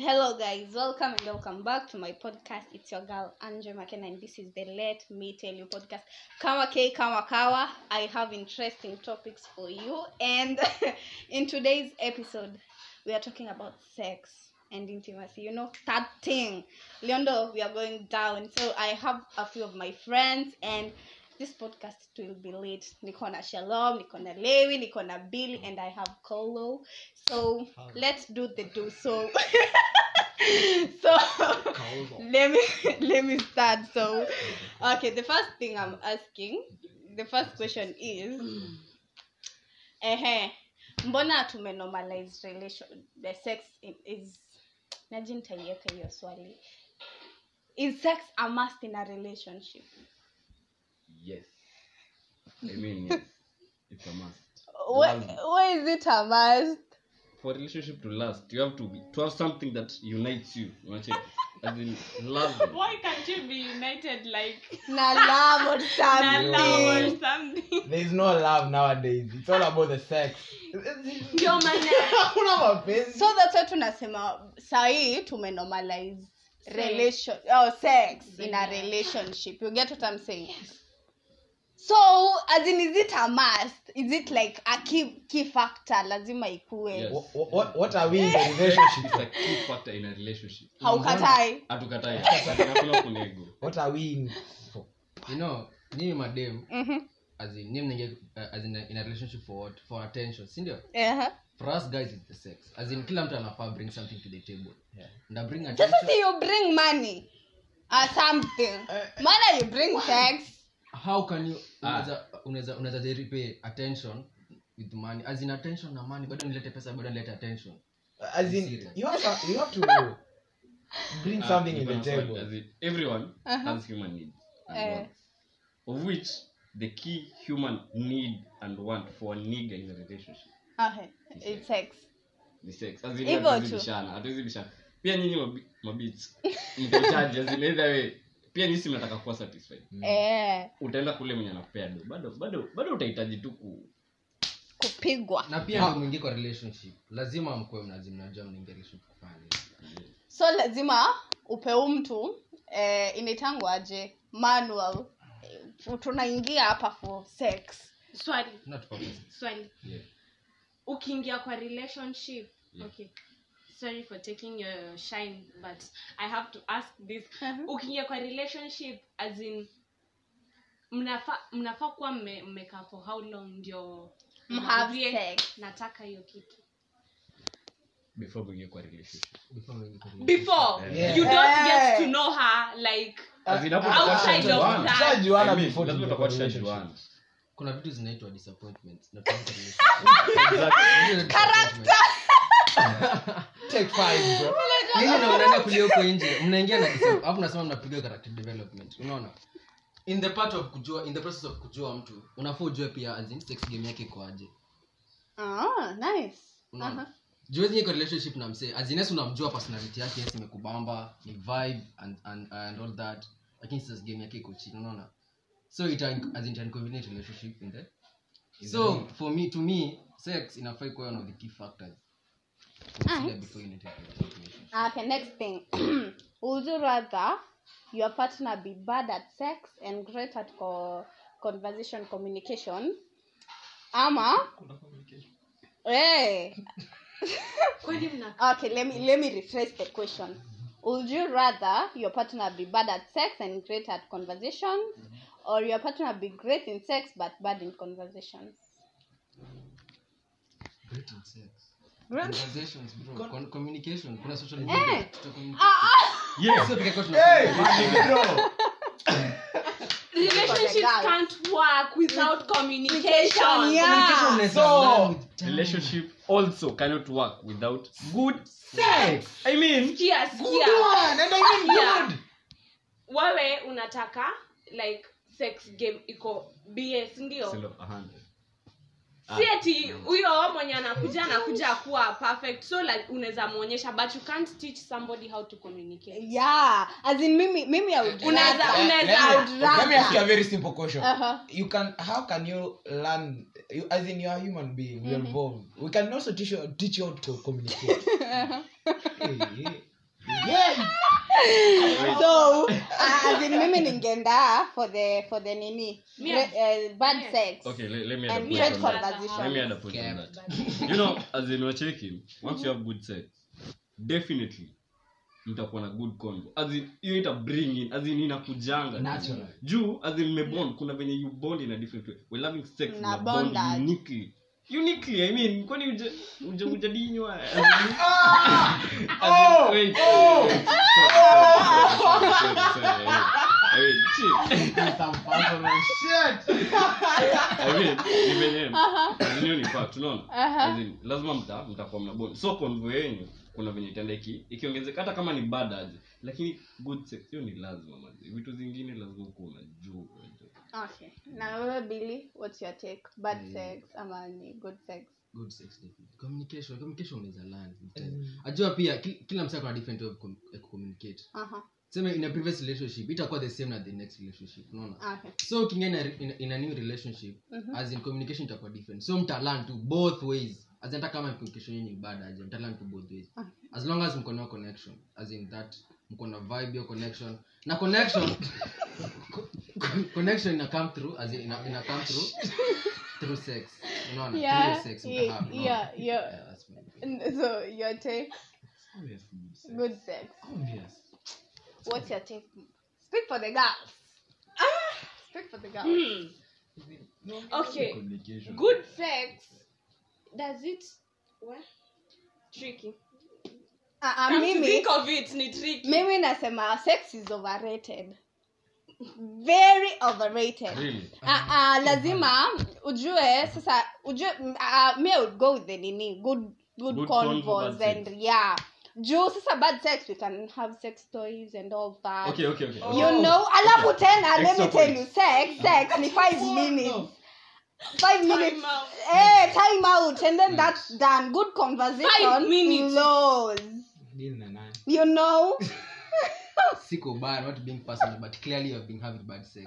Hello, guys. Welcome and welcome back to my podcast. It's your girl Andre McKenna, and this is the Let Me Tell You podcast. Kawa K Kawa Kawa. I have interesting topics for you, and in today's episode, we are talking about sex and intimacy. You know that thing. Leondo, we are going down. So I have a few of my friends, and this podcast will be late. Niko na Shalom, niko na Lewi, niko na Billy, and I have colo So let's do the do. So so let me let me start. So okay. the first thing i'm asking the first question is ehe mbona tumenormalize relation the sex is najintaiweka hiyo swali. Is sex a must in a relationship Yes. I mean, yes. It's a must. why, why is it a must For relationship to last, you have to be to have something that unites you. Unacheki? As in love. Why can't you be united like na love or na love or something something? There is no love nowadays. It's all about the sex. Ndio maana mapenzi. so that's why tunasema sahii tumenormalize relation oh, sex in a relationship you get what i'm saying so as in is it a must? Is it like a key, key factor? Lazima ikue. Yes. what, what, what are we in the relationship? like key factor in a relationship. haukatai Hatukatai. What are we in for? you know nyinyi madem -hmm. as in nyinyi mnaingia uh, as in a, in a relationship for what? For attention si ndio? Uh-huh. for us guys it's the sex. As in kila mtu anafaa bring something to the table. Yeah. nda bring just attention. say you bring money. Or something. Mana you bring sex how can you Ah. unaweza repay attention with money as in attention na money bado nilete pesa bado nilete attention As in, you have, to- you have to bring something uh, in the table. As it, everyone Uh-huh. has human needs and -huh. wants. Of which the key human need and want for a nigga in a relationship okay. it's sex ni sex as in hatuwezi tu. bishana hatuwezi bishana pia nyinyi mabits mtachaji as in either way pia nyinyi si mnataka kuwa satisfied. Eh, utaenda kule mwenye anakupea do. Bado bado bado utahitaji tu ku kupigwa. Na pia ndio mwingie kwa relationship. Lazima mkuwe mnazi mnajua mnaingia relationship kufanya so lazima upeu mtu eh, inaitangwa aje? Manual. Eh, tunaingia hapa for sex. Swali. Not swali. Yeah. ukiingia kwa relationship Yeah. okay sorry for taking your shine but i have to ask this. Mhm. ukiingia kwa relationship as in mnafaa mnafa kuwa mme- mmekaa for how long ndio nataka hiyo kitu. Before mwingie kwa relationship. Before Yeah. you don't get to know her like Outside of that. Lazima tutakuwa tushajuana. kuna vitu zinaitwa disappointments. Na relationship. Take five, bro. Nyinyi ndio mnaenda kulia huko nje. Mnaingia na disap- nasema mnapiga character development. Unaona? In the part of kujua in the process of kujua mtu unafaa ujue pia as in sex game yake iko aje. Ah, nice. Unaona? Aha. juwezi nyiko relationship na msee. Azines unamjua personality yake yes imekubamba ni vibe and, and, and all that. Lakini sasa game yake iko chini unaona? So it as in inconvenient relationship in the so for me to me sex inafai ikuwa one of the key factors consider Nice. before you enter into a relationship okay next thing would you rather your partner be bad at sex and great at co- conversation communication ama hey. okay let me let me rephrase the question would you rather your partner be bad at sex and great at conversation mm-hmm. or your partner be great in sex but bad in conversations? Great in sex. Yes. Can't work without communication. Yeah. So- relationship also cannot work without good Sex. i mean sikia Good sikia one. And I mean Yeah. good. wewe unataka like sex game iko bs ndio. Si ati huyo mwenye anakuja anakuja kuwa perfect so like, unaweza mwonyesha but you can't teach somebody how to communicate yeah as in mimi mimi I would Unaweza- unaweza- Let me- let me ask you a very simple question. Uh-huh. You can how can you learn you, as in you're a human being, we're involved. We can also teach you teach you how to communicate. hey, hey. So uh, as in mimi ningeenda for the for the nini? Me Re- uh, bad Yes. sex. Okay let, let me add and great conversation. Let me add a point on that. You know as in you're once you have good sex definitely mtakuwa na good convo. As hiyo ita bring in as in inakujanga. Natural. juu as in mmebond kuna venye you bond in a different way. We're loving sex Na na bond uniquely uniquely i mean kwani uja uja ujadinywa lazima mta mtakuwa mnaboni so konvo yenyu kuna venye itaenda ikiongezeka hata kama ni bad aje lakini good sex hiyo ni lazima mazi vitu zingine lazima ukuwa unajua okay. Na wewe billy what's your take? Bad sex ama ni good sex? Good sex definitely. communication communication unaweza learn ajua pia ki- kila msa kuna different way of com- ya uh-huh. sema in a previous relationship itakuwa the same na the next relationship unaona? Okay. So ukiingia in, a- in, a- a new relationship Mhm. as in communication itakuwa different. So mtalan to both ways. As in hata kama communication yenyu bad aje mtalan to both ways. Okay. as long as mko na connection as in that mko na vibe your connection. Na connection co- co- connection ina come through as ina, ina come through through sex. Unaona? Yeah through sex yeah unaona? yeah, yeah. Yeah, that's my- N- so your take? Obvious sex. good sex. Obvious. what's your take? Speak for the girls. Speak for the girls. Mm. No, Okay. Good sex. Does it what? Tricky. Uh, uh, mimi. think of it ni mimi nasema sex is overrated very overrated. Really? Uh, uh, lazima ujue sasa ujue uh, me would go with the nini? Good good, Good convos and yeah. juu sasa bad sex we can have sex toys and all that. Okay okay okay. You know alafu tena let me tell you sex sex ni five minutes. five minutes. out. eh time out and then that's done. Good conversation. Five minutes. nani. you know siko bad not being personal but clearly you've been having bad sex.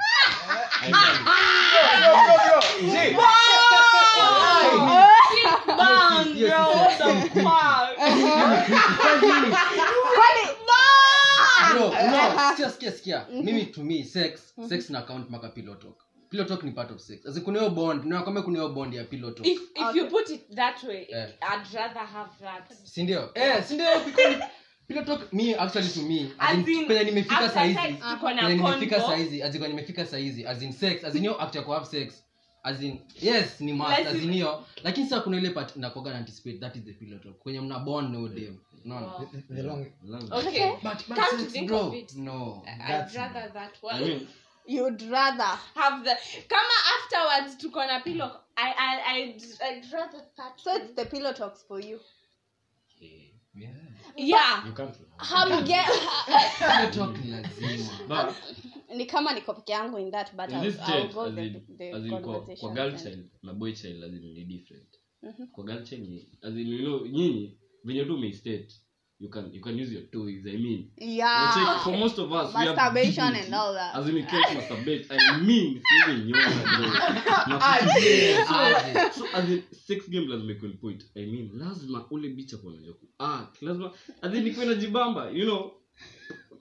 Sikia mimi to me sex sex na account maka pillow talk. Pillow talk ni part of sex. As kuna hiyo bond na kama kuna hiyo bond ya pillow talk. If if Okay. you put it that way Yeah. i'd rather have that. Si ndio? Eh si ndio? Because pillow talk me actually to me as As in in, penye nimefika saizi. sex, tuko na penye nimefika saizi as in nimefika saizi as in sex as in hiyo act ya ku have sex as in yes ni must as in hiyo lakini sasa kuna ile part nakoga na anticipate that is the pillow talk. Kwenye mna bond no dem unaona? The long. okay. But but Come to think bro of it. no i'd rather that one. I mean, you'd rather have the kama afterwards tuko na pillow i i i'd, I'd rather that so it's the pillow talks for you. Yeah. yeah hamge ni kama niko peke yangu in that but in I'll, I'll state go as the, in, the as in kwa, kwa girl child na boy child lazima ni different. Mhm. kwa girl child ni as in you know nyinyi venye tu umeistate you can you can use your toys i mean. Yeah. Check, for most of us we have Masturbation and all that. as in you can't masturbate. I mean siwezi you want so, as in sex game lazima ikuwe ni point. I mean lazima ule bicha kwa unajua ku act lazima as in ikuwe najibamba you know?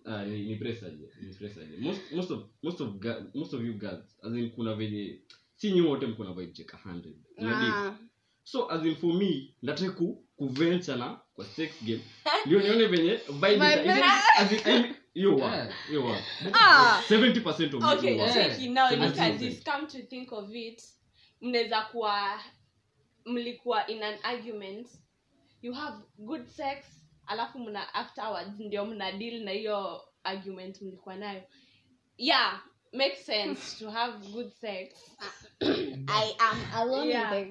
Ah, ni, ni press aje ni press aje most most of most of most of you guys, as in kuna venye si nyi wote mko na vibe check 100 Unadate? Ah. so as in for me nataka kuventure na kwa sex game ndio nione venye vibe My ita- bad. ita- as in I mean, hiyo wa Yeah. hiyo wa. 70% of okay hiyo wa. Yeah. tricky now look at Absolutely. this come to think of it mnaweza kuwa mlikuwa in an argument you have good sex alafu mna afterwards ndio mna deal na hiyo argument mlikuwa nayo yeah makes sense to have good sex I am alone Yeah.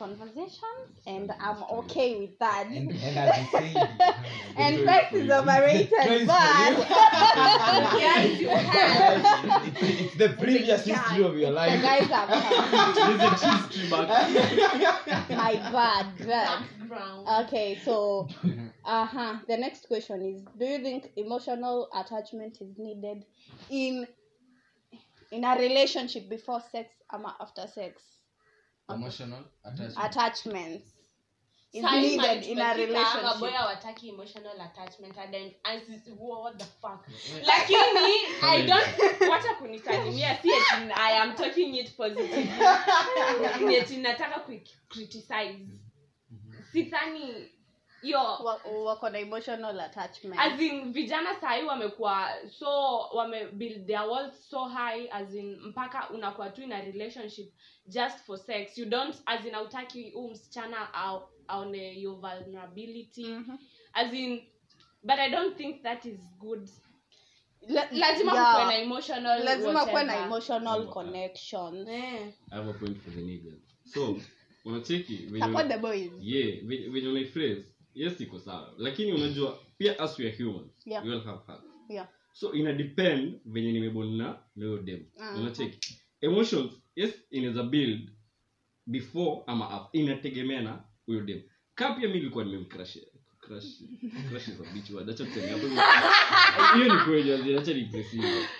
In the conversation and I'm okay with that. And, and as you said, And sex is for you. overrated, Choice but yes you have it's, it's the previous history of your the life. guys have come. This is a history back. My bad, bad. Okay, so uh huh. The next question is: Do you think emotional attachment is needed in in a relationship before sex or after sex? Emotional attachment. Attachments. is Sahi needed in a relationship. Maboy hawataki emotional attachment and then as what the fuck? Lakini i don't wacha kunisalimia si eti i am talking it positively. Ni eti nataka kucriticize. Sidhani hiyo wako na emotional attachment as in vijana sahii wamekuwa so wame build their walls so high as in mpaka unakuwa tu in a relationship just for sex you don't as in autaki huu msichana au- aone your vulnerability Mhm. as in but i don't think that is good La- lazima yeah. kuwe na emotional lazima kuwe na Yeah. Eh. I have a point for the niggas. So, unacheki venye support the yes iko sawa. Lakini unajua pia as we are humans. Yeah. we all have heart. yeah. So ina depend venye nimebonna na na hiyo dem. Mhm. unacheki? Emotions yes inaweza build before ama after inategemea na huyo dem. Ka pia mi ilikuwa nimemcrush crush crush is a bitch word. Acha tuseme hapo hiyo ni kweli acha ni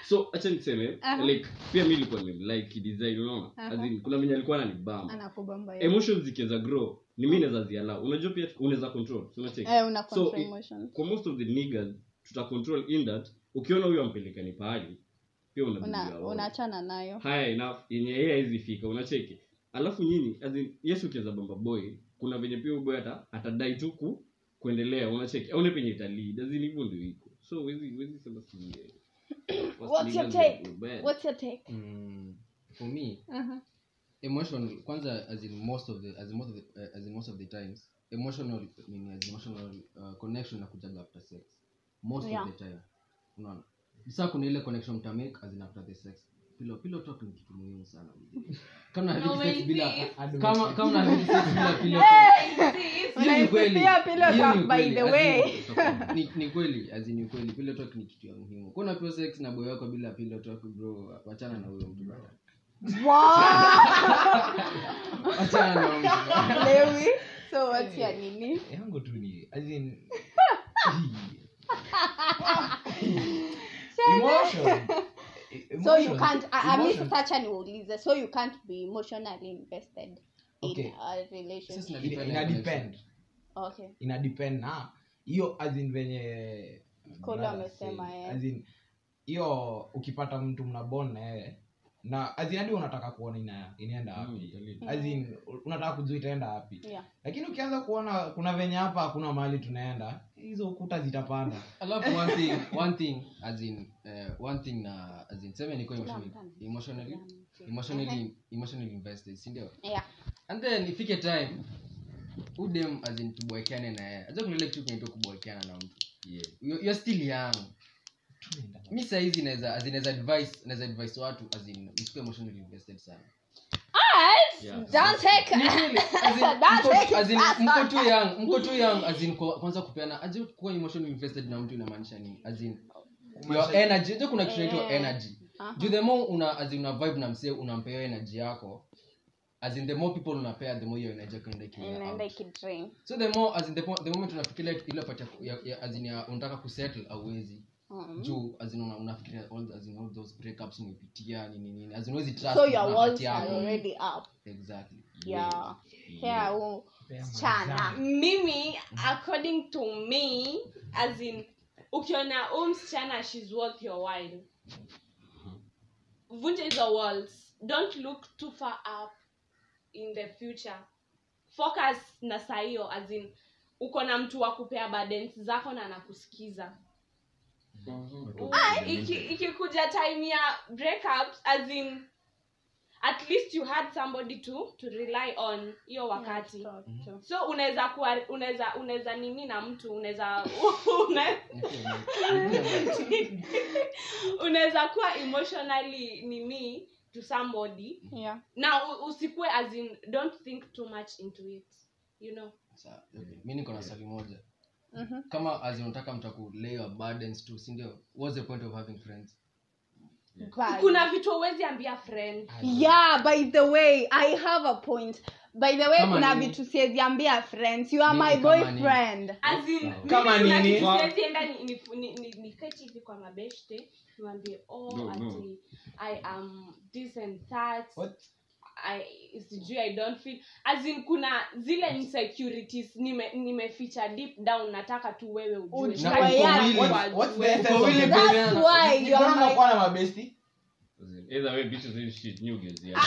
so acha niseme Aha. like pia mi ilikuwa nimemlike design unaona? As kuna venye alikuwa ananibamba. Emotions zikiweza grow ni mi naweza zialau unajua pia unaweza control so unacheki? Eh una so control emotions. kwa most of the niggas tuta control in that ukiona huyo ampelekani pahali pia una unabidia unaachana nayo. Haya enough. Yenye yeye haizi fika unacheki? Alafu nyinyi as in, yes ukiweza bamba boy kuna venye pia huyo boy ata atadai tu ku kuendelea unacheki? Aone penye italii as hivyo ndio iko. So wezi wezi sema si what's your take? what's your take? Mm, for me uh-huh. Emotion kwanza as in most of the as in most of the, uh, as in most of the times emotional nini as in emotional uh, connection na kujaga after sex. Most Yeah. of the time. Unaona? Sasa kuna ile connection mta make as in after the sex. Pillow pillow talk ni kitu muhimu sana. Kama No, sex bila kama kama na sex bila pillow talk. Hiyo ni kweli. talk by the way. ni, ni kweli as in ni kweli. Pillow talk ni kitu ya muhimu. Kuna pia sex na boy wako bila pillow talk bro. Wachana na huyo mtu bana Lewi so what's nini yangu tu ni as in emotion. So you can't I, I mean emotion- sacha niulize so you can't be emotionally invested Okay. in a relationship. Ina ina depend ina na okay. Ina na hiyo azin venye Kolo amesema, said, eh. as in hiyo ukipata mtu mnabon na yeye na as hadi unataka kuona ina, inaenda Mm, wapi? mm, as unataka kujua itaenda wapi? Yeah. Lakini ukianza kuona kuna venye hapa hakuna mahali tunaenda hizo ukuta zitapanda. Alafu one thing one thing as in uh, one thing na as in seme niko emotionally. emotionally emotionally emotionally invested si ndio? Yeah. And then ifike time udem as in tubwekane na yeye. Acha kitu kinaitwa kubwekeana na mtu. Yeah. you're, you're still young. Mi sahizi naweza as in naweza advice naweza advice watu msikue emotionally invested sana. Mko- young mko young kwanza kupeana aje kuwa emotionally invested na mtu inamaanisha nini? Your energy kuna kitu inaitwa energy. Aha. juu the more una azin una vibe na msee unampea energy yako as in the more people unapea the more your energy yako inaenda ikienda inaenda out. ikidrain so the more as in the, the moment unafikiria ile part ya, ya, ya as in ya unataka kusettle auwezi Mhm. juu unafikiria all as all those breakups umepitia nini nini. As in trust so your na walls are already up. Exactly. Yeah. Yeah. Huu msichana mimi according to me as in ukiona huu msichana shes worth your while. Vunja hizo walls. Don't look too far up in the future. Focus na saa hiyo as in uko na mtu wa kupea burdens zako na anakusikiza Ah, iki- ikikuja time ya breakups as in at least you had somebody to to rely on hiyo wakati. Talk to. so unaweza kuwa unaweza unaweza nini na mtu unaweza unaweza kuwa emotionally nini to somebody. Yeah. Na usikue as in don't think too much into it you know? Okay. mi niko na swali moja Mhm. kama as unataka mtaku lay your burdens tu sindio what's the point of having friends Bye. kuna vitu awezi ambia friend yeah by the way i have a point by the way Kama kuna nini? vitu sieziambia friends you are Nini my kama boyfriend As in, Sawa. mimi Kama kuna nini? kitu siwezi enda ni- ni- ni- ni- niketi hivi kwa mabeshte niwambie oh No, no. ati i am this and that What? I, sijui i don't feel as in kuna zile insecurities nime nimeficha deep down nataka tu wewe ujue Ujue, Sitaki yeah. watu What's- wajue. what's the essence Uko of willing the to best? learn. That's why Ni- you're mbona my- unakuwa na mabesti Either way, bitches ain't shit, new girls, yeah.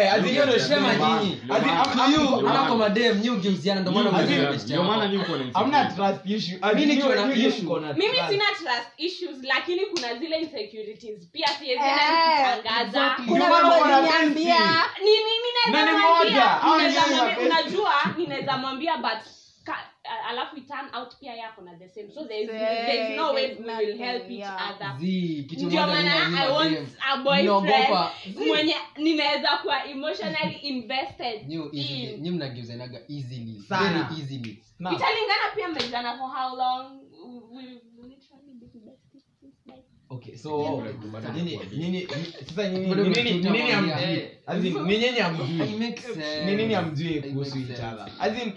Eh, as hiyo ndio Ndio shema nyinyi. ndio As in, maana- am- To am- you, Ndio kwa madem nyi ugeuziana ndio maana New As in- mnajua girls, best ndio maana nyinyi mko hamna trust issue. Mimi nikiwa na issue. mimi sina trust issues lakini kuna zile insecurities pia siwezi kuna mambo na uliniambia. bestie. ni mimi naweza mwambia ninaweza mwambia- unajua ninaweza mwambia but ka- a- alafu turn out pia yako na the same. So there is, Say, there is no way we will help each yeah. other. Ndio maana i want a boyfriend. Mwenye ninaweza kuwa emotionally invested Nyi mnageuzanaga easily. Sana. very easily. Italingana pia mmejana for how long? We- we literally been besties Okay, so sasa nini-. As in, hamjui kuhusu each other? As in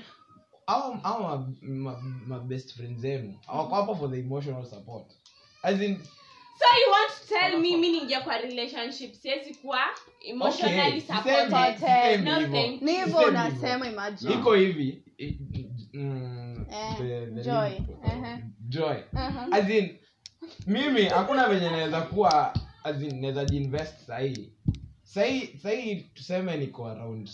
au au ma, ma, ma best friends zenu awakwapo hapo for the emotional support. As in so you want to tell me mi ningia kwa relationship? Siwezi kuwa emotionally supported. No, thank ni hivyo unasema imagine. Iko hivi mm, Eh, the- the joy. Uh-huh. as in mimi hakuna venye naweza kuwa as in naweza jiinvest sahii sahii sahii tuseme niko around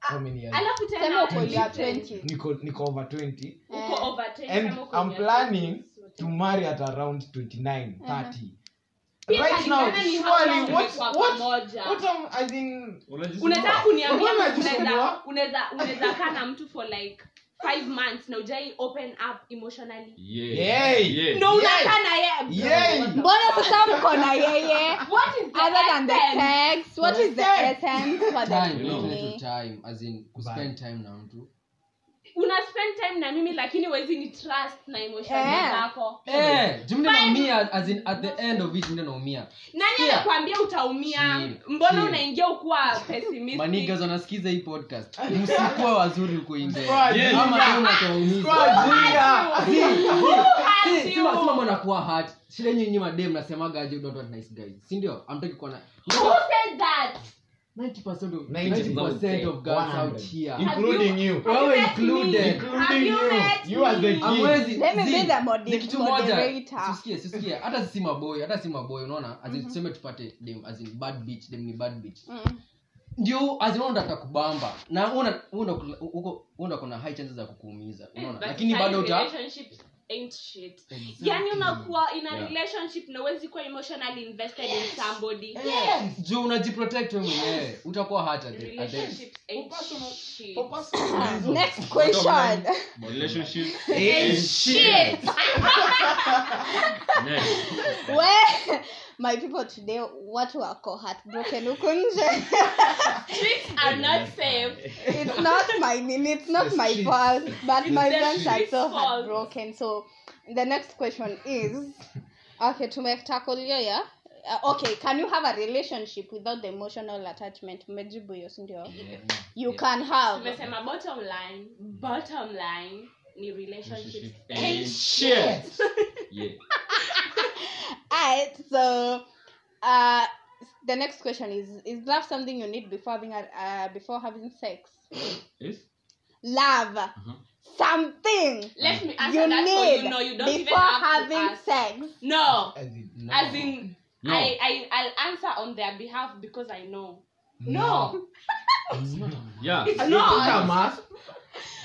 how many years? alafu tena uko uko ya 20 niko niko over 20 Eh. uko over 10 and uko i'm planning to marry at around 29 30 Pia right now surely what what what am, as in? Unataka kuniambia unaweza unaweza unaweza kaa na mtu for like five months na ujai open up emotionally Yeah. Yeah. no Yay. unakaa na yeye Yay. mbona sasa mko na yeye what is the other than the essence? text what is the Text. essence for the time You know. time as in kuspend time na mtu una spend time na mimi lakini wezi ni trust na emotion yeah. zako eh jumla naumia as in at the end of it ndio naumia nani anakuambia utaumia? Mbona unaingia ukuwa pessimistic? Manigas wanasikiza hii podcast. Msikuwa wazuri huko nje. Ama kama. Hurt shida nyinyi madem nasemagaje don't want nice guys. Si ndio? Amtaki kuwa na Who said that? 90% of 90% 90% of girls 100. out here. Including you. Have you Wewe met me? included. Including you. you as the me? king Hamwezi- Let me be zi- the modi- ni kitu moja sisikie sisikie hata sisi maboy hata si maboy unaona? As in tuseme tupate dem as bad bitch dem ni bad bitch. Mm. ndio in kubamba na una una uko una kuna high chances za kukuumiza unaona? Lakini bado uta ain't shit. Exactly. yani unakuwa in a Yeah. relationship na uwezi kuwa emotionally invested in somebody. Yes. juu unajiprotect wewe mwenyewe. Utakuwa hata relationships ain't shit. next question. Relationship. ain't shit. Next. My people today watu wako heartbroken huku nje? Are not safe. It's not my it's not The my fault but my friends are so fault. heartbroken. So the next question is okay tumetackle hiyo ya uh, okay can you have a relationship without the emotional attachment? Mmejibu hiyo sindio you can have. Tumesema bottom line bottom line ni relationships ain't shit. Yeah. Alright, so uh, the next question is: Is love something you need before having a, uh, before having sex? Yes? Love, Uh-huh. let something me answer you that for need you no you don't even before have having sex. no as in, No. as in No. I, I i'll answer on their behalf because i know no Yeah. It's no not. it's a must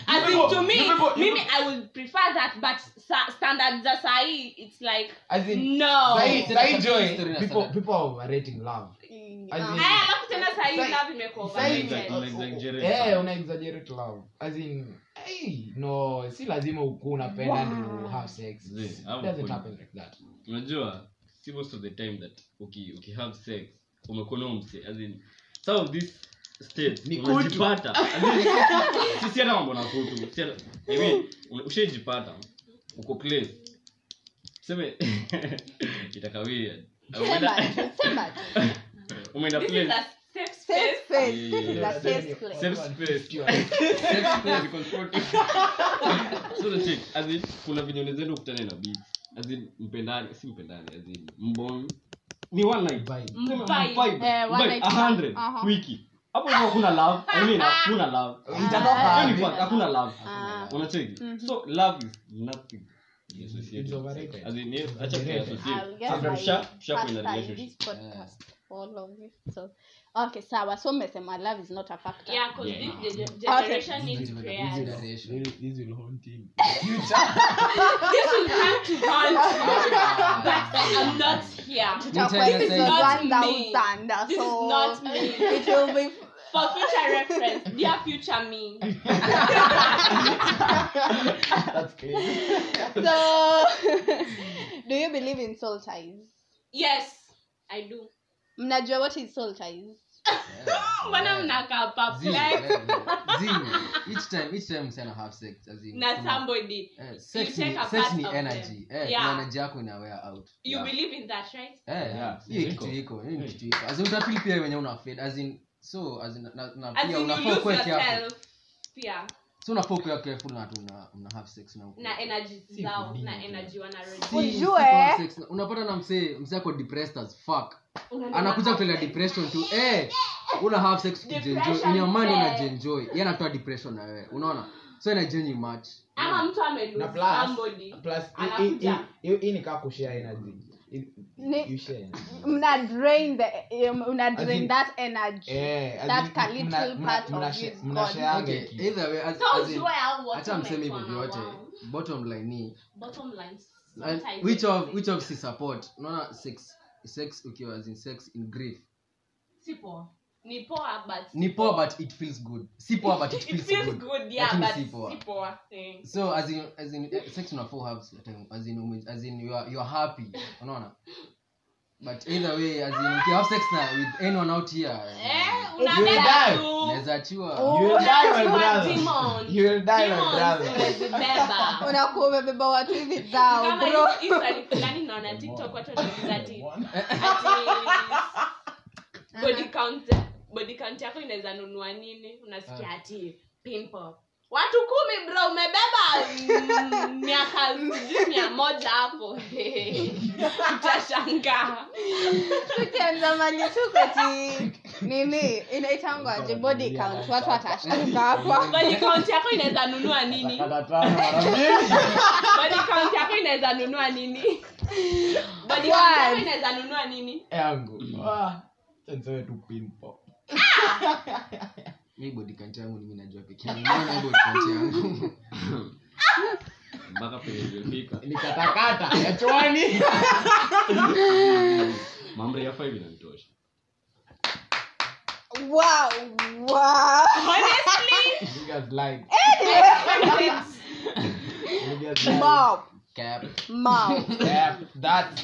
as in to me you people- you mimi i would prefer that but sa- standard za sahi it's like as in no sahi sahi joy people people are overrating love As in- aya alafu tena sahi Sahi- love imekuwa. Una exaggerate sana. una exaggerate love as in hey, no si lazima ukuu unapenda Wow. to have sex Zee, doesn't happen like that unajua si most of the time that uki, uki have sex umekuwa na mse as in some of these. Unajipata As in, si si hata mambo na kutu. Ushaijipata uko place seme itakawia. Umeenda place. Kuna vinyone zenu kutane na beats. As mpendane si mpendane mbon ni one night Vibe. Eh, one Vibe, night a stand. hundred wiki hapo hivyo hakuna love. I mean hakuna love. Itatoka yani kwa hakuna love. Unacheki? Mhm. so love is nothing. As in, yes, acha get Sasa my tusha- tushakuwa in a relationship. this podcast for all of you. So, okay, sawa. So umesema love is not a factor. Yeah, 'cause Yeah. this ge- generation This needs is prayers. This this will haunt him. This will come to haunt you, but I'm not here. Tutakuwa Nitaenda episode sasa. Not 1000, This is so not me. it will be For future reference, dear future me. That's crazy. so do you believe in soul ties Yes, I do. mnajua what is soul ties Mbona mnakaa perplexed each time each time msana have sex as in na somebody? eh, take ni a part of them. eh Yeah. energy yako ina wear out You Yeah. believe in that, right? Eh, Yeah, hiyo iko. kitu iko hiyo ni kitu iko as in utafeel pia wenye una fade as in so as in na, na As pia in you unafaa lose kuwa careful yourself. Pia so unafaa kuwa careful na tu una, una have sex na na energy zao na energy wanarudi. Si- si Ujue. kuwa sex. Na- unapata na msee msee ako depressed as fuck. Anakuja kutelea depression tu. Eh una have sex kujenjoy Depression in your mind eh. yeye anatoa depression na wewe. Unaona? So inajenyi much ama mtu somebody anakuja. hii ni kaa kushare energy. You share. mna drain the um, una drain in- that energy That in, ka little mna- part mna of share- you mna gone. okay either way as, So as in, ujue hao wote hata msemi hivyo vyote bottom line ni Bottom line, and which of which of si support? Unaona sex sex ukiwa as in sex in grief. Si poa ni poa but ni poa but it feels good si poa but it it feels, feels good, good yeah but si poa. si poa eh. so as in as in eh, sex unafaa have certain- as in as in you are, you are happy unaona but either way as in uki have sex na with anyone out here eh will unabeba die. naweza unaweza achiwa You will die, my brother. demons. You will die, my brother. unakuwa umebeba watu hivi zao bro kama fulani naona tiktok watu wanauliza ati ati body count body count yako inaweza nunua nini? Unasikia ati pimple. Watu kumi bro umebeba mm, miaka sijui mia moja hapo. Utashangaa. Tukianza manyutukati nini inaitangwaje body count. watu watashanga hapa. Body count yako inaweza nunua nini? Body count yako inaweza nunua nini? Body count yako inaweza nunua nini? Yangu. Ah, tu pimple. Mi body count yangu mimi najua pekee. Yangu Unaona hii yangu. Mpaka penye imefika. Nikatakata. Ya chwani mamre ya five inanitosha. Wow wow. Honestly? Niggas like. Like. Mom cap mom. Cap. that.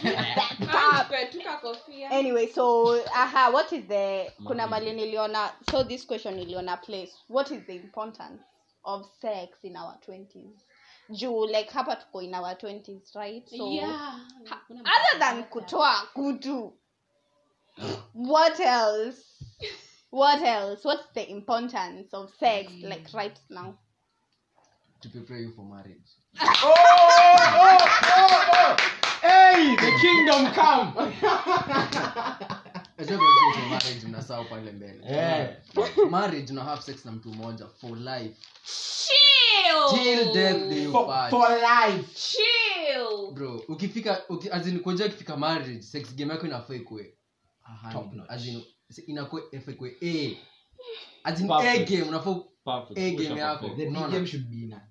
Kofia anyway so aha what is the kuna mali niliona so this question niliona place what is the importance of sex in our 20s juu like hapa tuko in our 20s right? So yeah. ha- other than kutoa kutu what else? What else? What's the importance of sex like right now? To prepare you for marriage oh, oh, oh, oh. hey the kingdom come mnasahau pale mbele. Marriage una have sex na mtu mmoja for life. Till death do you part. for life. Chill. Bro ukifika uki, as in kujua marriage sex game yako inafaa ikue a hundred. Top notch. as in inakuwa a. A game unafaa A game yako. Unaona? game should be in a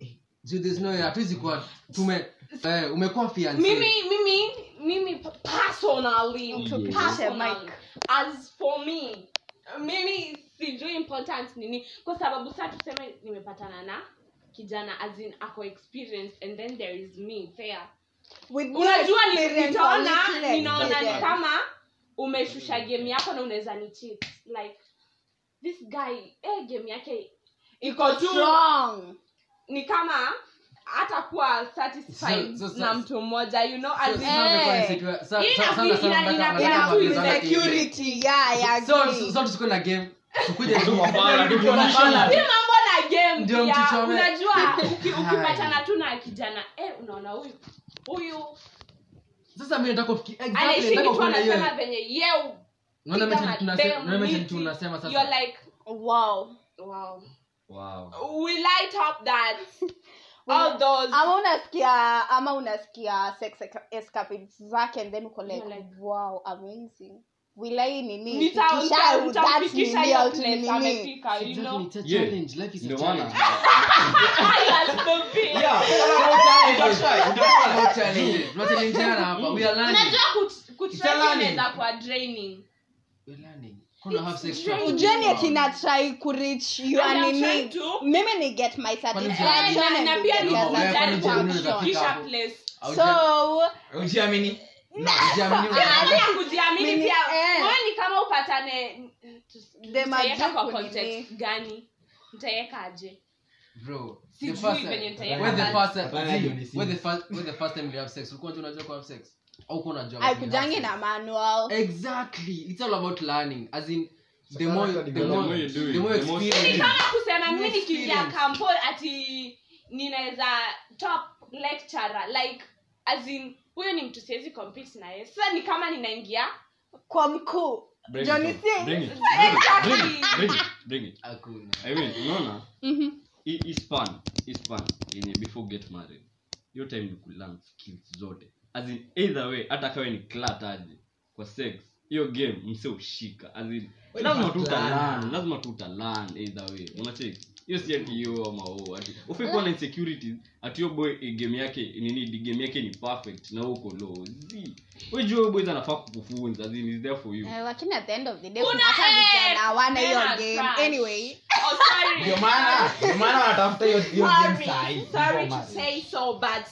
so there's no hatuwezi kuwa tume eh, umekuwa fiancé. Mimi mimi mimi personally Tupitishe personally, as for me mimi sijui important nini. Kwa sababu saa tuseme nimepatana na kijana as in ako experience and then there is me fair. With unajua nitaona ninaona ni kama umeshusha game yako na unaweza ni cheat. Like this guy eh, game yake iko tu strong ni kama hatakuwa satisfied So- so- so- na mtu mmoja you know So, Eh. So- na game. Tukuje tu mambo na game pia. unajua ukipatana tu na kijana eh unaona huyu huyu. Sasa mimi nataka kufikia exactly nataka kuona hiyo anasema venye yeu unaona tunasema you're like wow. Wow wow. We light up that. All those. Ama unasikia ama unasikia sex escapades zake and then uko like, like- wow amazing. Wilai kuwa draining. We're learning. Ujeni akinatrai kurich your And I'm nini trying to- mimi ni get my so kujiamini pia. eh. ni kama upatane mtaiweka kwa context gani? Mtaiwekaje Bro, the Sijui first time- venye nitaiweka the first time- Hapana, see, hiyo ni si- when the first- when the first time you have sex, ulikuwa unajua unajua have sex? Aikujangi na manual? Exactly. It's all about learning. As in, the more- the more- development. The more you do it, the more the more ni experience- kama kusema mi Ni nikiingia experience. kampo ati ninaweza top lecturer like as in huyo ni mtu siwezi compete naye sasa ni kama ninaingia kwa mkuu Bring it Johnny on. Sins. Bring it. Bring it. Bring it. Bring it. Hakuna. I mean, unaona Mhm. hii hii span hii span yenye before get married hiyo time ni kulearn skills zote as in either way hata kawe ni klataji kwa sex hiyo game mse ushika as in lazima tu utalan lazima tu utalan either way. Unacheki? Hiyo si ati hiyo ama o ati ufikuwa na insecurities ati hiyo boy eh, game yake nini game yake ni perfect na uko low. Zi. Wewe jua huyo boy anafaa kukufunza as in is there for you? Eh, lakini at the end of the day Kuna, hata vijana hawana hiyo game. anyway. Oh sorry. Ndio maana ndio maana wanatafuta hiyo hiyo game sorry, sahi sorry to say so but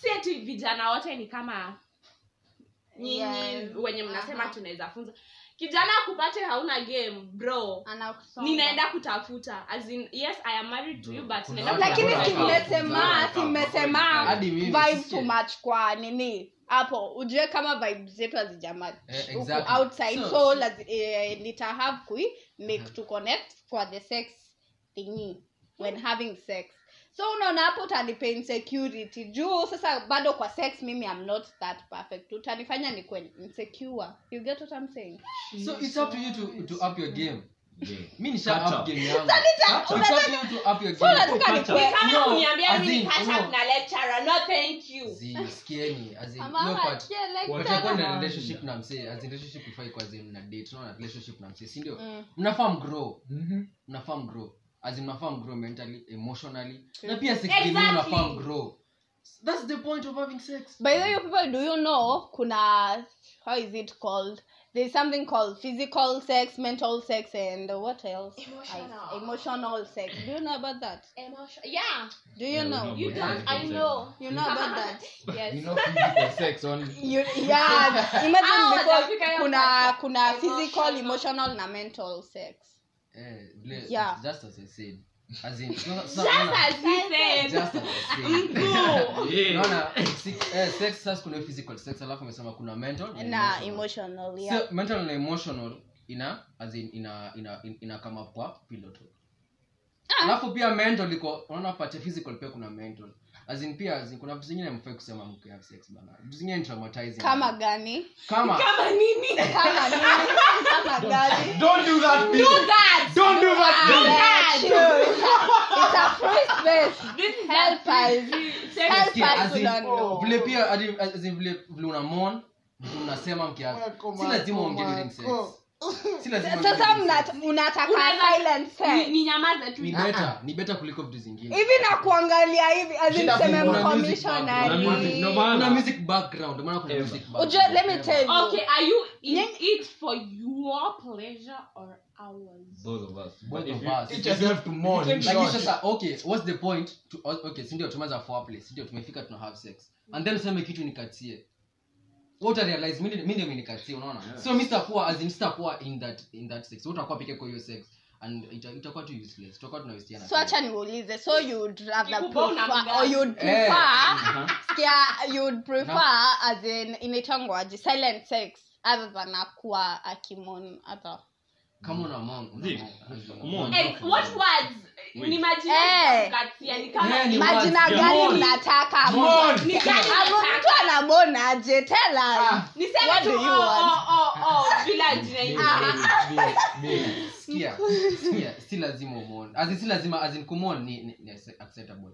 si ati vijana wote ni kama nyinyi yeah. wenye mnasema Aha. tunaweza funza. Kijana akupate hauna game bro. Ninaenda kutafuta as in yes i am married to you but lakini kimesema vibe too much kwa nini? Hapo ujue kama vibe zetu hazijamach. Eh, exactly. outside So- so, lazi, eh, nitahave kui make to connect for the sex thingy. When having sex so unaona hapo utanipa insecurity. Juu sasa bado kwa sex mimi am not that perfect. Utanifanya nikwe insecure. You get what I'm saying? So it's up to you to- to up your game. Mi nisha up game yangu. It's up to you to up your game. nataka Catch up. nikwe kama No, as in, no. up na lecturer no thank you. Zi, sikieni, as in, Mama, hiyo part- yeah, like Watakuwa na relationship na msee as in relationship ifai kwa zim na date unaona relationship na msee si ndio? Mnafaa mgrow mnafaa mgrow as in mnafaa mgrow mentally emotionally na pia sex Exactly. game mnafaa mgrow that's the point of having sex. By the way people do you know kuna how is it called? There's something called physical sex mental sex and what else? Emotional. I, emotional sex. Do you know about that? Emotion. yeah. Do you Yeah, know? know you don't i know. You know about that? Yes. You know physical sex only. you, yeah. Imagine before kuna kuna physical Emotional. emotional na mental sex eh, vile- Yeah. just as i said. As in so, so, just as he said just as i said. unaona eh, sex sasa kuna physical sex alafu umesema kuna mental na na emotional. emotional yeah. So mental na emotional ina as in ina ina ina, ina kama kwa pillow talk alafu pia mental iko unaona part physical pia kuna mental as in pia as in, kuna vitu zingine mfai kusema mke have sex bana. Vitu zingine ni traumatizing. Kama gani? Kama kama nini? Kama nini kama gani? Don't do that, do bitch. that! Don't do that, do that! It's a free space this is Help us. Help us. to know. vile pia as in vile vile unamon unasema vitu mnasema si lazima uongee during sex sasa during unataka ni sex nyamaze tu ni beta kuliko vitu zingine hivi na kuangalia hivi as in Shida seme kuna music mcommissionary. background. Kuna music, no maana. kuna music background ndio maana kuna Ever. music Ujue, background. let me Ever. tell you. okay are you in Nyinyi- it for your pleasure or ours Both of us. Both of us. Teach yourself to mourn. in lakini short. sasa okay what's the point to, okay si tumeanza foreplay tumefika tuna have sex and then useme kitu nikatie what I mimi mimi ndio nikatie unaona? Yeah. so mr poa as in sitakuwa in that in that sex. Utakuwa peke kwa hiyo sex and ita- itakuwa tu useless tutakuwa tunawastiana so acha niulize so you'd rather prefer or you'd prefer Aha. skia you'd prefer as in inaitangwaje silent sex other than akuwa akimon hata kama una mom una. And what words? Ni majina Eh. ni kama Yeah, ni majina gani Mon. mnataka? Mtu anamonaje tela Ah. Niseme tu, oh, oh, oh, oh, bila jina si lazima umon si lazima as kumon ni, ni, ni acceptable.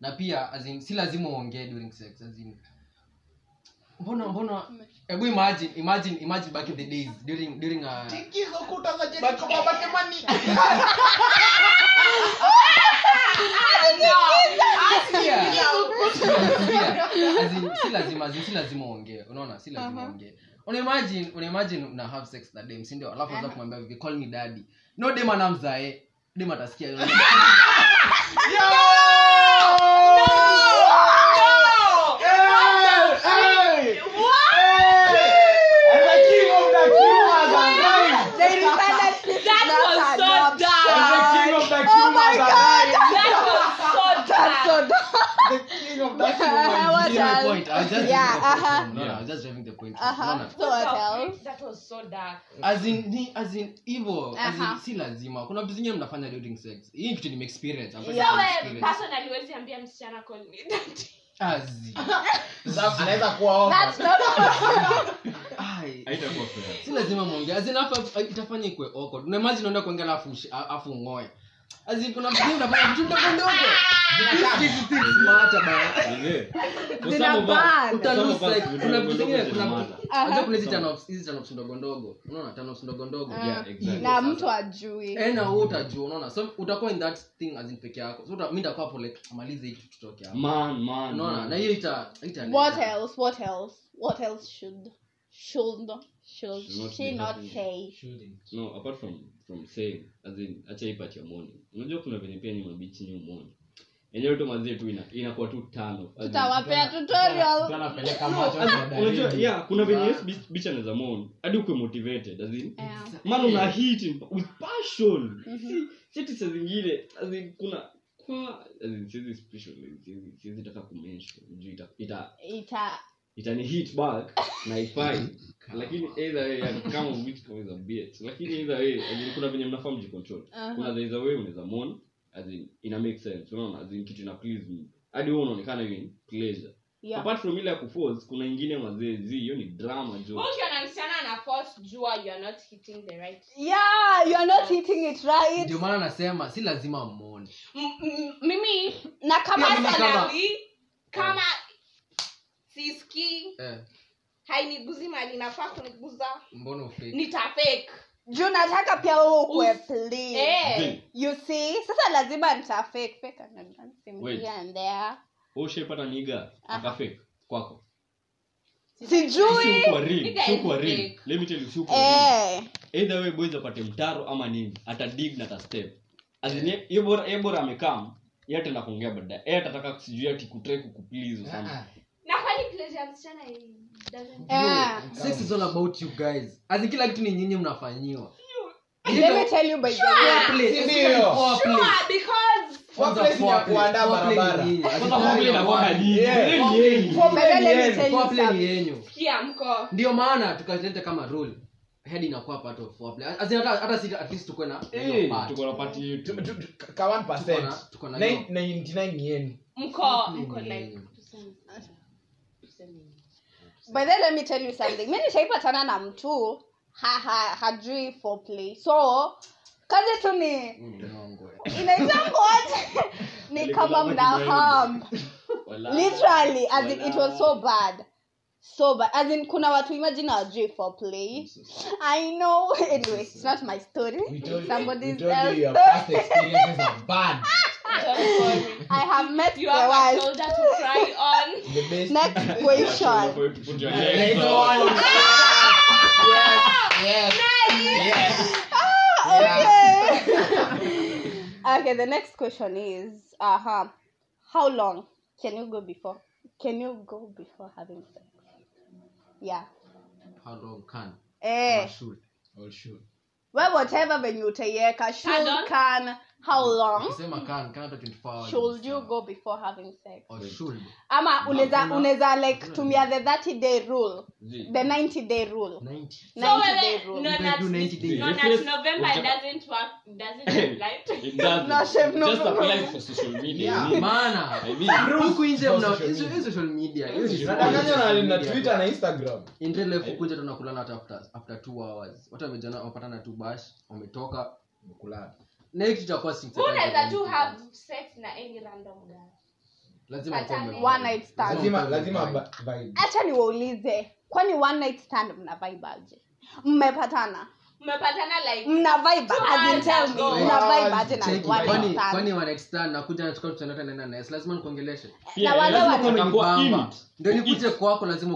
Na pia as si lazima uongee during sex as in mbona mbona? Hebu imagine imagine imagine back in the days during during uh, Tikizo kuta za Jericho, baba in si lazima si lazima uongee. Unaona si lazima Uh-huh. uongee. Una imagine una have sex na dem si ndio? Alafu unaweza kumwambia hivi call me daddy. No dem anamzae dem atasikia Hey, hey, hey. I'm the king of the Cumas alive. They decided this is That not was so adoption. dark. I'm the king of the Oh my Cumas God. alive. That was so That's so dark. dumb. The king of the What My else? point. I was just Yeah, driving the point uh-huh. No, no, I was just driving the point. Uh-huh. No, no. So what else? That was so dark. As in, ni, as in, hivyo, as in, Uh-huh. si lazima kuna vitu zingine mnafanya during sex hii kitu nimeexperience experience. Yeah. So, personally personally, huwezi ambia msichana call me daddy. Anaweza kuwa That's not si lazima itafanya ikwe awkward una imagine unaenda kuongea alafu ushi- kuna vitu unafanya vitu ndogo ndogo. Us, like, vitu kuna ndogo ndogo kuna zinamatter. Aha. unajua kuna hizi Some- turn-offs- hizi turn-offs ndogo ndogo. Unaona turn-offs ndogo ndogo. Yeah, exactly. na mtu ajui na wewe utajua unaona. So utakuwa in that thing as peke yako. So mi nitakuwa hapo amalize hii kitu tutoke hapo. Man, man, unaona na hiyo ita ita what else? What else? What else should should should Should she not say? No apart from from saying as in acha hii part ya morning. Unajua kuna venye pia ni mabichi ni umoni yenyewe tu mazie tu ina inakuwa tu tano. Tutawapea tutorial. unajua yeah kuna venye yes bitch- bitch anaweza hadi ukwe motivated as in. Yeah. man una hit with passion. Mhm. si saa zingine as in kuna kwa as in siwezi special siwezi siwezi taka kumention juu ita ita ita itani hit back na ifai. Lakini either way yani kama bitch is a bitch lakini either way as kuna venye mnafaa mjicontrol Uh-huh. kuna there way unaweza mourn as in ina make sense. Unaona as in kitu ina please me. Hadi wewe unaonekana hiyo ni pleasure. Yeah. Apart from ile ya kuforce kuna ingine mazezi hiyo ni drama jo ukiona msichana ana force jua you are not hitting the right yeah you are not hitting it right. Ndio maana nasema si lazima mmone mimi na kama kama- personally eh, hainiguzi mali nafaa kuniguza. Mbona ufake juu nataka pia wewe ukue Eh. You see? Sasa lazima fake and there. Wewe niga Aha. kwako? Sijui. Si ukuwa real Nigga si is ukuwa real. fake. let me tell you si ukuwa real. Eh either way boys apate mtaro ama nini atadig na ata step. As in ye- ye bora ye amekam yeye ataenda kuongea baadaye. Yeye atataka sijui ati kutry kukuplease or sex is all about you guys. As kila kitu ni nyinyi mnafanyiwa. Let me tell you by the way. Foreplay, ndio? Sure, because Foreplay ni ya kuandaa barabara. ni nyinyi. As in Kwanza foreplay inakuwa hadi Foreplay ni yenu. Foreplay But then let me ni tell you Foreplay ni something. yenyu mko. Ndio maana tukaleta kama rule. Head inakuwa part of foreplay as in hata hata si at least tukue na hiyo Eh, part. tuko na party yetu Tu- tu- tu- ka 1%. Tuko na- tuko na Nine- hiyo. 99 yenu mko mko like by then let me tell you something. Mi nishaipatana na mtu ha, ha, hajui foreplay. So kazi tu ni Mnyongo. inaitangwote ni kama mna ham literally as in it was so bad. So bad. As in kuna watu imagine hawajui foreplay. I know. Anyway it's not my story. Somebody's else past experiences are bad. don't worry i have met you the have a worst shoulder to cry on. The next question. Put your Later legs on. on. Yes, yes, yes. okay. Okay the next question is uh-huh. How long can you go before can you go before having sex? Yeah. How long can? Eh. Or should? Oh, sure. we whatever venye utaiweka should Pardon? can how long? can can hata 24 hours should you go before having sex? Or should ama unaweza unaweza like tumia the 30 day rule. The 90 day rule. 90 So day rule. no, You do 90 days. no, that November doesn't work, doesn't apply to It doesn't. No, shame, no, Just apply for social media. Yeah. maana. Huku nje mna social media. hiyo na, na twitter na instagram. In real kuja tunakulana after after 2 hours. Watu wamejana wapatana tu bash wametoka kulala na hiyo kitu cha kwa unaweza tu have sex na any random guy? Lazima ukuwe One night stand. lazima lazima vibe. acha niwaulize kwani one night stand mna vibe aje? Mmepatana? Lazima nikuongeleshe. Bamba. nikuje kwako lazima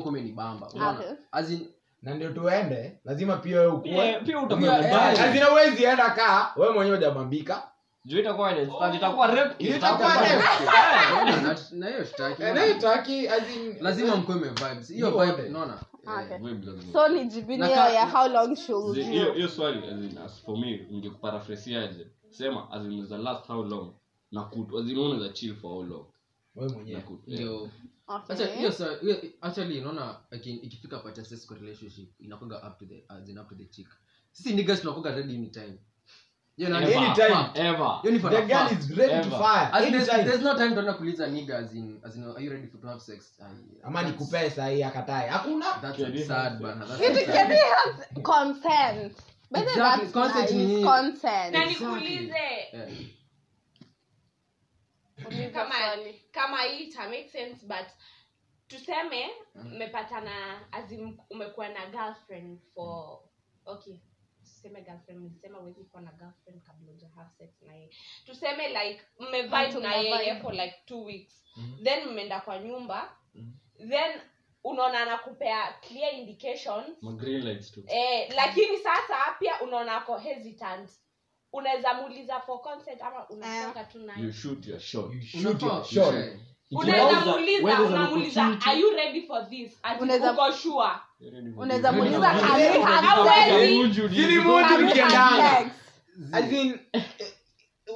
Okay. as in na ndio tuende lazima pia wewe Pia- ukue pia utakuwa mbaya. eh, lazima enda kaa wewe mwenyewe hujamambika Juu itakuwa itakuwa rape, Itakuwa itakuwa- rape. unaona, na- na hiyo shtaki anayetaki as in lazima mkuwe me vibes. Hiyo Hiyo vibe unaona. Okay. Vibe lazima. so ni jibini Na hiyo ka- ya how long should Zi- hiyo hiyo swali as in, as for me ningekuparaphrasiaje? Sema as in the last how long? Na kutu as in unaweza chill for how long wewe mwenyewe. Hiyo actually unaona ikifika part ya sex kwa relationship inakuwa up to the as in up to the chick. Sisi niggas tunakuwa ready anytime. Hiyo na Ever, Anytime. ever. hiyo ni the girl is ready to fire As there's, there's no time tuenda kuuliza nigga as in as in are you ready for to have sex? Ama that's- nikupee sahii akatae. Hakuna. That's Can you absurd have bana that's Can can absurd. consent? By Exactly, that's consent nice, consent. na nikuulize Yeah. Kama kama hii ita make sense but tuseme mmepatana as in umekuwa na girlfriend for okay tuseme girlfriend mlisema huwezi kuwa na girlfriend kabla uja have sex na yeye. Tuseme like mmevibe na yeye for like two weeks. Mhm. then mmeenda kwa nyumba. Mhm. then unaona anakupea clear indications. Eh, lakini sasa pia unaona ako hesitant unaweza muuliza for consent ama unatoka tu naye You shoot your shot. You shoot your shot. unaweza When muuliza there's an unamuuliza opportunity- are you ready for this? Ati Unaweza- uko sure? You're ready for unaweza muuliza can ready we have sex? Can we have sex? as in eh,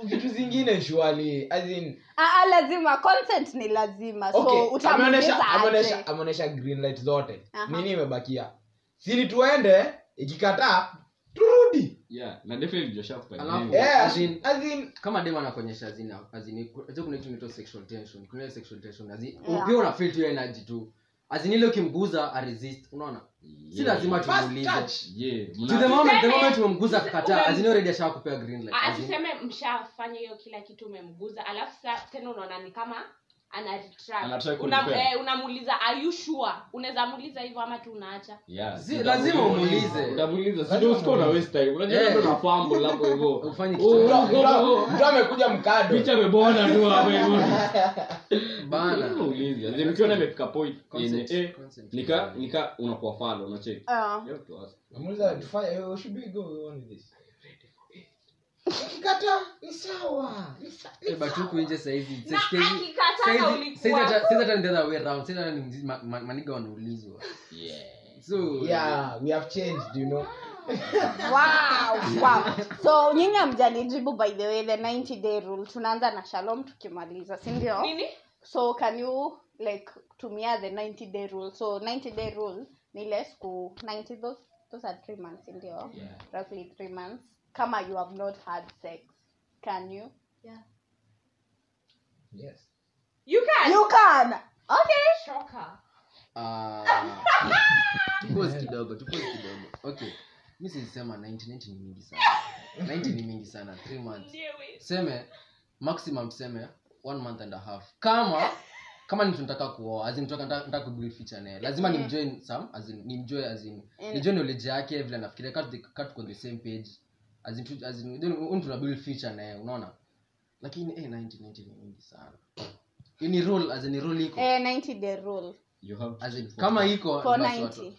vitu zingine shwali. As in Ah, ah, lazima. Consent ni lazima. So utamuuliza aje. ameonyesha green light zote. Aha. nini imebakia? Sili tuende ikikataa Yeah, na definitely Joshua kwa yeah, As in- as in kama dem anakuonyesha azin azin kuna kitu inaitwa sexual tension. Kuna ile sexual tension azin Yeah. pia una feel tu hiyo energy tu azin ile ukimguza a resist unaona? Si lazima tumuulize. Yeah, to the moment the moment umemguza kukataa azin already ashakupea green light Ah, As in- tuseme mshafanya hiyo kila kitu umemguza alafu sa tena unaona ni kama Una- eh, unamuuliza are you sure? Unaweza muuliza hivyo ama tu unaacha. Yeah, lazima amekuja mkado. Picha tu hapo hivyo. Bana. Lazima uulize. As in, ukiona imefika point yenye, eh, nika nika unakuwa unacheki. Ni sawa. Nje wanaulizwa. So yeah we have changed you know. Wow, wow. so nyinyi amjanijibu by the way the 90 day rule. Tunaanza na shalom tukimaliza sindio so can you like tumia the 90 day rule? So 90 day rule ni ile siku 90 those, those are three months sindio Yeah. roughly three months kama you have not had sex can you? Yes. You can! You can! Okay. Shocker. Ah, kidogo tupause kidogo. Okay. Mi silisema 90 90 ni mingi sana. 90 ni mingi sana 3 months. Seme maximum seme one month and a half. Kama kama ni tunataka kuoa in kubuild future naye lazima nimjoe sam some as in nimjoin as in Mm. nijue knowledge yake vile nafikiria kat kat on the same page as in as in then un tuna build future naye unaona? Lakini eh 90 90 ni mingi sana. Ni rule as in ni rule iko? Eh, 90 the rule You have to as in kama iko basi watu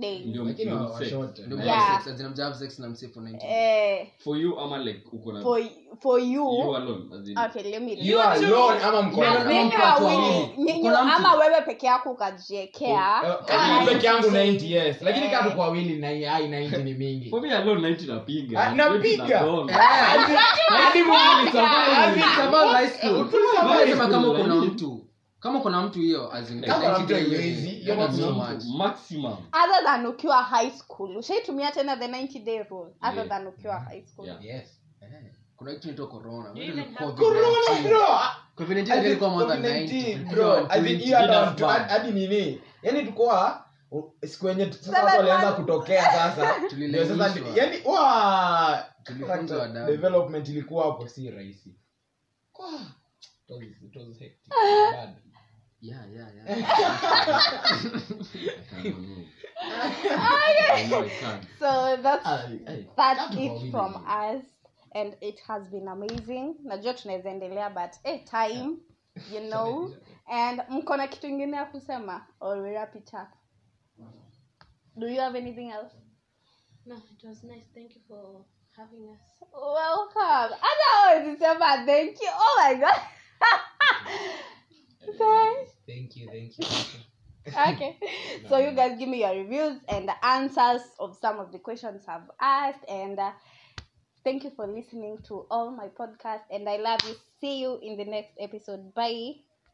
day ndio lakini ndio wa- sex. washote. Ndio Yeah. mna sex, as in mja have sex na mse for 90 eh, for you ama like uko na for for you you alone as in okay let me You alone ama mko na- kama Maybe mko watu wawili. wawili. Nyinyi- Uko na mtu. ama wewe peke yako ukajiekea Eh, kama peke yangu 90 yes lakini Eh. kama tuko wawili na ai 90 ni mingi for me alone 90 napiga Ah, napiga. Hadi- high school. Kama lakini- mtu kama kuna mtu hiyo as in Kama 90 mtu hiyo ni- haiwezi, hiyo that's ni so mtu. much. maximum other than ukiwa high school ushaitumia tena the 90 day rule other Yeah. than ukiwa high school Yeah. Yes. Eh, kuna kitu inaitwa corona Do you even have COVID-19. Corona, bro. COVID-19 As ilikuwa more than COVID-19, 90. bro. As in, hiyo hata That's watu- hadi nini yani tukoa siku yenye sasa watu walianza kutokea sasa ndio sasa yani wa development ilikuwa hapo si rahisi Kwa, it was- it was hectic, bad. Yeah, yeah, yeah. I can't move. I I can't. so that's that's it from us and it has been amazing. Najua tunaweza endelea but eh, time you know. And mko na kitu ingine ya kusema? Or we wrap it up? Do you have anything else? No, it was nice. Thank you for having us. welcome. Hata wezisema thank you. Oh my god Thanks. Thank you, thank you. okay. So you guys give me your reviews and the answers of some of the questions i've asked and uh, thank you for listening to all my podcasts and i love you. See you in the next episode. Bye